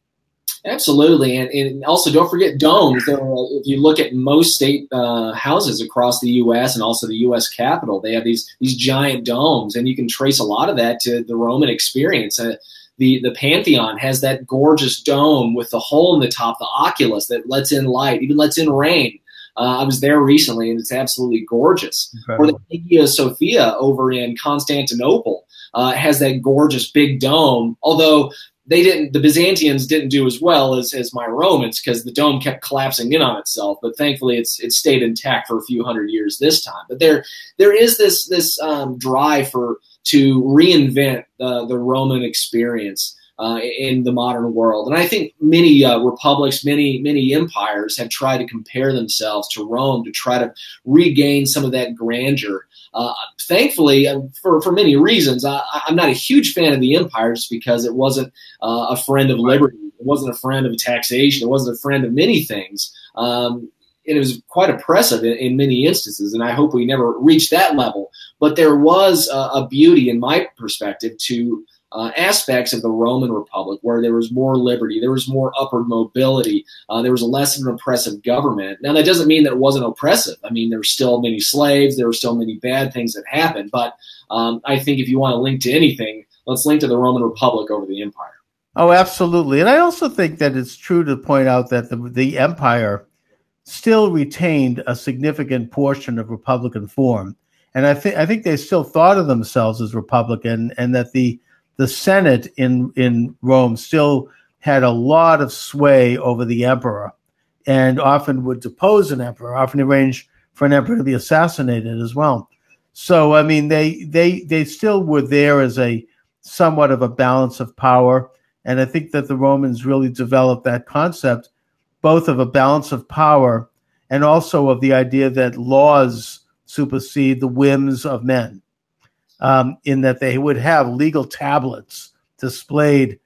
Absolutely, and, and also don't forget domes. If you look at most state uh, houses across the U.S. and also the U.S. Capitol, they have these these giant domes, and you can trace a lot of that to the Roman experience. Uh, the the Pantheon has that gorgeous dome with the hole in the top, the oculus that lets in light, even lets in rain. Uh, I was there recently, and it's absolutely gorgeous. Incredible. Or the Hagia Sophia over in Constantinople uh, has that gorgeous big dome. Although they didn't the byzantians didn't do as well as, as my romans because the dome kept collapsing in on itself but thankfully it's it stayed intact for a few hundred years this time but there there is this this um, drive for to reinvent the, the roman experience uh, in the modern world. And I think many uh, republics, many many empires have tried to compare themselves to Rome to try to regain some of that grandeur. Uh, thankfully, uh, for, for many reasons, I, am not a huge fan of the empire just because it wasn't uh, a friend of liberty, it wasn't a friend of taxation, it wasn't a friend of many things. Um, it was quite oppressive in, in, many instances, and I hope we never reach that level. But there was a, a beauty, in my perspective, to uh, aspects of the Roman Republic where there was more liberty, there was more upward mobility, uh, there was less of an oppressive government. Now, that doesn't mean that it wasn't oppressive. I mean, there were still many slaves, there were still many bad things that happened. But um, I think if you want to link to anything, let's link to the Roman Republic over the empire. Oh, absolutely. And I also think that it's true to point out that the, the empire still retained a significant portion of Republican form. And I think I think they still thought of themselves as Republican, and that the the Senate in in Rome still had a lot of sway over the emperor, and often would depose an emperor, often arrange for an emperor to be assassinated as well. So I mean, they they they still were there as a somewhat of a balance of power, and I think that the Romans really developed that concept, both of a balance of power and also of the idea that laws supersede the whims of men um, in that they would have legal tablets displayed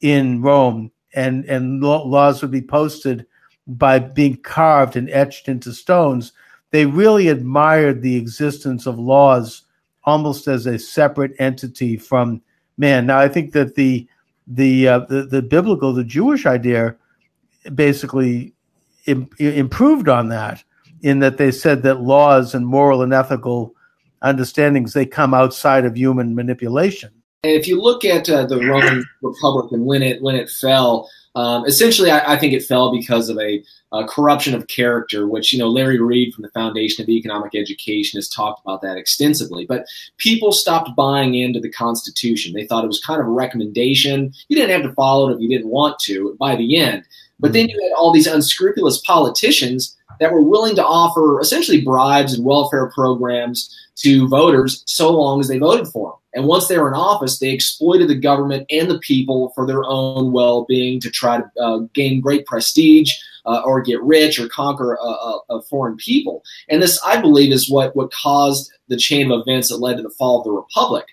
in Rome, and and laws would be posted by being carved and etched into stones. They really admired the existence of laws almost as a separate entity from man. Now, I think that the the uh, the, the biblical, the Jewish idea, basically Im- improved on that in that they said that laws and moral and ethical understandings they come outside of human manipulation. If you look at uh, the Roman Republic and when it when it fell, um, essentially, I, I, think it fell because of a, a, corruption of character, which you know Larry Reed from the Foundation of Economic Education has talked about that extensively. But people stopped buying into the Constitution; they thought it was kind of a recommendation. You didn't have to follow it if you didn't want to. By the end, but then you had all these unscrupulous politicians that were willing to offer essentially bribes and welfare programs to voters so long as they voted for them. And once they were in office, they exploited the government and the people for their own well being to try to uh, gain great prestige. Uh, or get rich or conquer a, a, foreign people. And this, I believe, is what, what caused the chain of events that led to the fall of the Republic.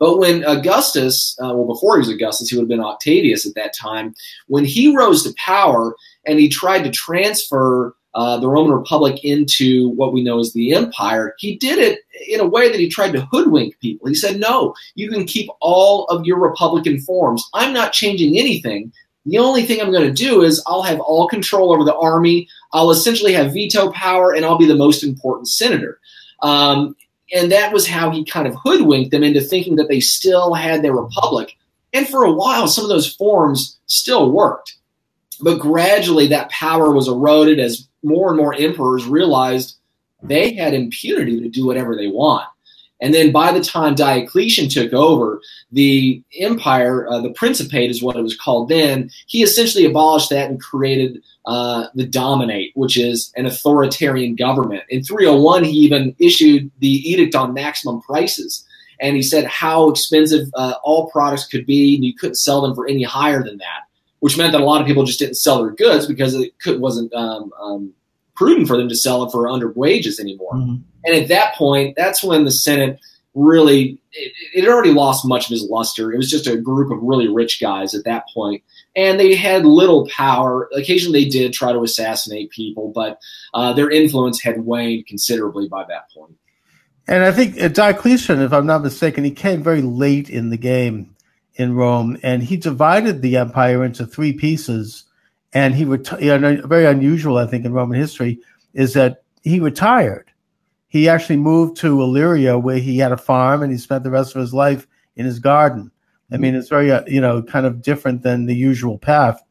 But when Augustus, uh, well, before he was Augustus, he would have been Octavius at that time, when he rose to power and he tried to transfer uh, the Roman Republic into what we know as the empire, he did it in a way that he tried to hoodwink people. He said, No, you can keep all of your Republican forms. I'm not changing anything. The only thing I'm going to do is I'll have all control over the army. I'll essentially have veto power, and I'll be the most important senator. Um, and that was how he kind of hoodwinked them into thinking that they still had their republic. And for a while, some of those forms still worked. But gradually, that power was eroded as more and more emperors realized they had impunity to do whatever they want. And then by the time Diocletian took over, the empire, uh, the Principate is what it was called then, he essentially abolished that and created uh, the Dominate, which is an authoritarian government. In 301, he even issued the Edict on Maximum Prices. And he said how expensive uh, all products could be, and you couldn't sell them for any higher than that, which meant that a lot of people just didn't sell their goods because it could, wasn't um, um, prudent for them to sell it for under wages anymore. Mm-hmm. And at that point, that's when the Senate really it, it already lost much of its luster. It was just a group of really rich guys at that point, and they had little power. Occasionally, they did try to assassinate people, but uh, their influence had waned considerably by that point. And I think uh, Diocletian, if I'm not mistaken, he came very late in the game in Rome, and he divided the empire into three pieces and he retired. You very unusual, I think, in Roman history is that he retired. He actually moved to Illyria, where he had a farm, and he spent the rest of his life in his garden. I mean, it's very, uh, you know, kind of different than the usual path.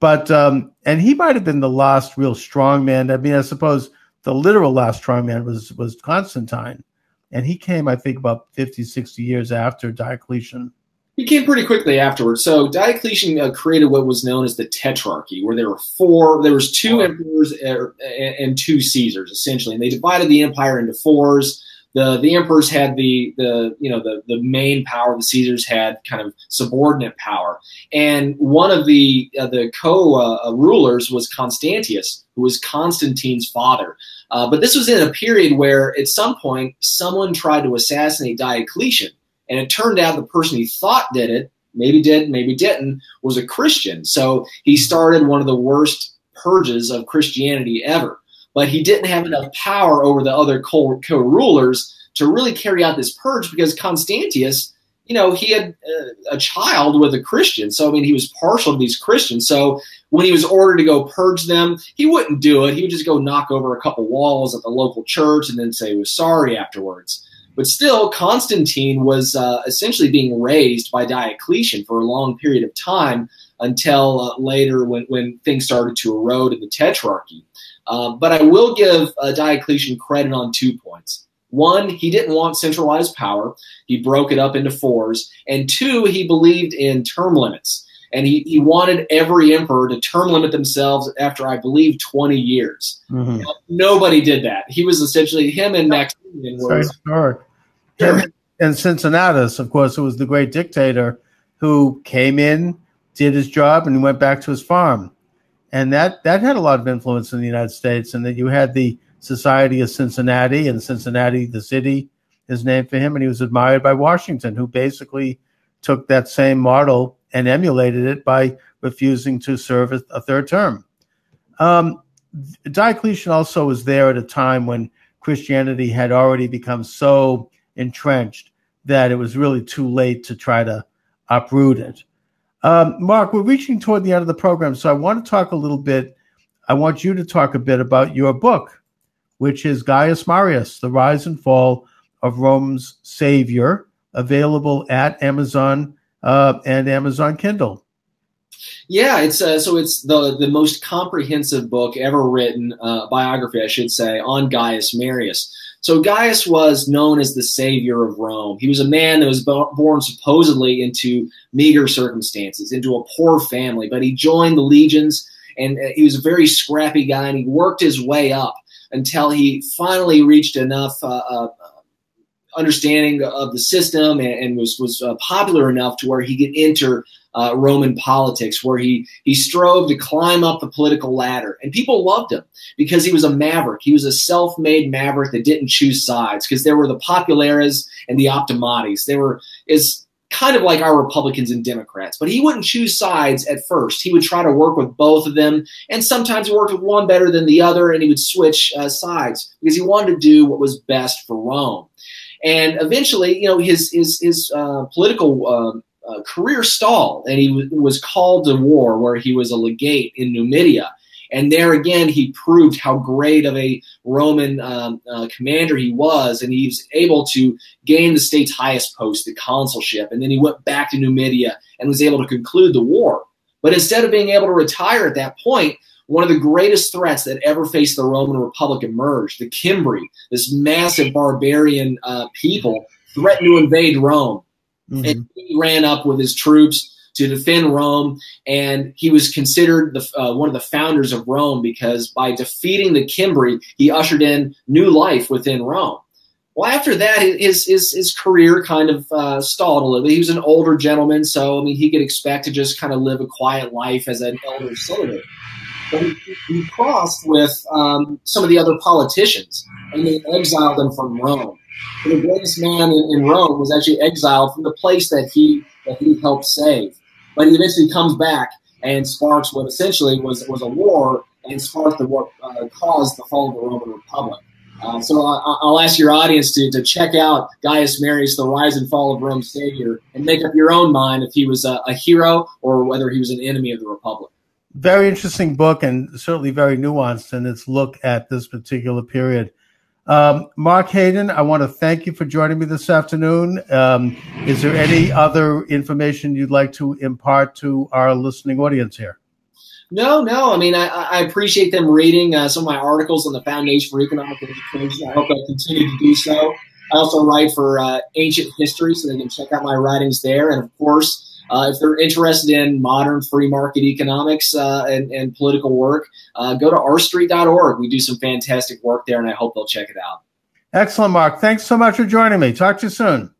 But um, and he might have been the last real strong man. I mean, I suppose the literal last strong man was was Constantine, and he came, I think, about 50, 60 years after Diocletian. He came pretty quickly afterwards. So Diocletian uh, created what was known as the Tetrarchy, where there were four. There was two emperors uh, and two Caesars, essentially, and they divided the empire into fours. The the emperors had the the you know the the main power. The Caesars had kind of subordinate power, and one of the uh, the co uh, rulers was Constantius, who was Constantine's father. Uh, but this was in a period where, at some point, someone tried to assassinate Diocletian and it turned out the person he thought did it, maybe did, maybe didn't, was a Christian. So he started one of the worst purges of Christianity ever. But he didn't have enough power over the other co rulers to really carry out this purge because Constantius, you know, he had uh, a child with a Christian. So, I mean, he was partial to these Christians. So, when he was ordered to go purge them, he wouldn't do it. He would just go knock over a couple walls at the local church and then say he was sorry afterwards. But still, Constantine was uh, essentially being raised by Diocletian for a long period of time until uh, later when, when things started to erode in the Tetrarchy. Uh, but I will give uh, Diocletian credit on two points. One, he didn't want centralized power. He broke it up into fours. And two, he believed in term limits. And he, he wanted every emperor to term limit themselves after, I believe, 20 years. Mm-hmm. Nobody did that. He was essentially, him and Maximian were. And, and Cincinnatus, of course, who was the great dictator who came in, did his job, and went back to his farm. And that, that had a lot of influence in the United States. And that you had the Society of Cincinnati, and Cincinnati, the city, is named for him. And he was admired by Washington, who basically took that same model and emulated it by refusing to serve a, third term. Um, Diocletian also was there at a time when Christianity had already become so entrenched that it was really too late to try to uproot it. Um, Marc, we're reaching toward the end of the program, so I want to talk a little bit. I want you to talk a bit about your book, which is Gaius Marius, The Rise and Fall of Rome's Savior, available at Amazon uh, and Amazon Kindle. Yeah, it's uh, so it's the the most comprehensive book ever written, uh, biography, I should say, on Gaius Marius. So Gaius was known as the savior of Rome. He was a man that was born supposedly into meager circumstances, into a poor family, but he joined the legions and uh, he was a very scrappy guy and he worked his way up until he finally reached enough uh, uh, understanding of the system and, and was was uh, popular enough to where he could enter uh, Roman politics, where he he strove to climb up the political ladder, and people loved him because he was a maverick. He was a self-made maverick that didn't choose sides because there were the populares and the optimates. They were is kind of like our Republicans and Democrats, but he wouldn't choose sides at first. He would try to work with both of them, and sometimes he worked with one better than the other, and he would switch uh, sides because he wanted to do what was best for Rome. And eventually, you know, his his his uh, political uh, uh, career stalled, and he w- was called to war, where he was a legate in Numidia. And there again, he proved how great of a Roman um, uh, commander he was, and he was able to gain the state's highest post, the consulship. And then he went back to Numidia and was able to conclude the war. But instead of being able to retire at that point, one of the greatest threats that ever faced the Roman Republic emerged. The Cimbri, this massive barbarian uh, people, threatened to invade Rome. Mm-hmm. And he ran up with his troops to defend Rome, and he was considered the, uh, one of the founders of Rome because by defeating the Cimbri, he ushered in new life within Rome. Well, after that, his his, his career kind of uh, stalled a little bit. He was an older gentleman, so I mean, he could expect to just kind of live a quiet life as an elder senator. But he, crossed with um, some of the other politicians, and they exiled him from Rome. The greatest man in, in Rome was actually exiled from the place that he that he helped save. But he eventually comes back and sparks what essentially was was a war and sparked the what uh, caused the fall of the Roman Republic. Uh, so I, will ask your audience to, to check out Gaius Marius, The Rise and Fall of Rome's Savior, and make up your own mind if he was a, a hero or whether he was an enemy of the Republic. Very interesting book and certainly very nuanced in its look at this particular period. Um, Marc Hyden, I want to thank you for joining me this afternoon. Um, is there any other information you'd like to impart to our listening audience here? No, no. I mean, I, I appreciate them reading uh, some of my articles on the Foundation for Economic Education. I hope I continue to do so. I also write for uh, Ancient History, so they can check out my writings there. And of course, uh, if they're interested in modern free market economics uh, and, and, political work, uh, go to rstreet.org. We do some fantastic work there, and I hope they'll check it out. Excellent, Marc. Thanks so much for joining me. Talk to you soon.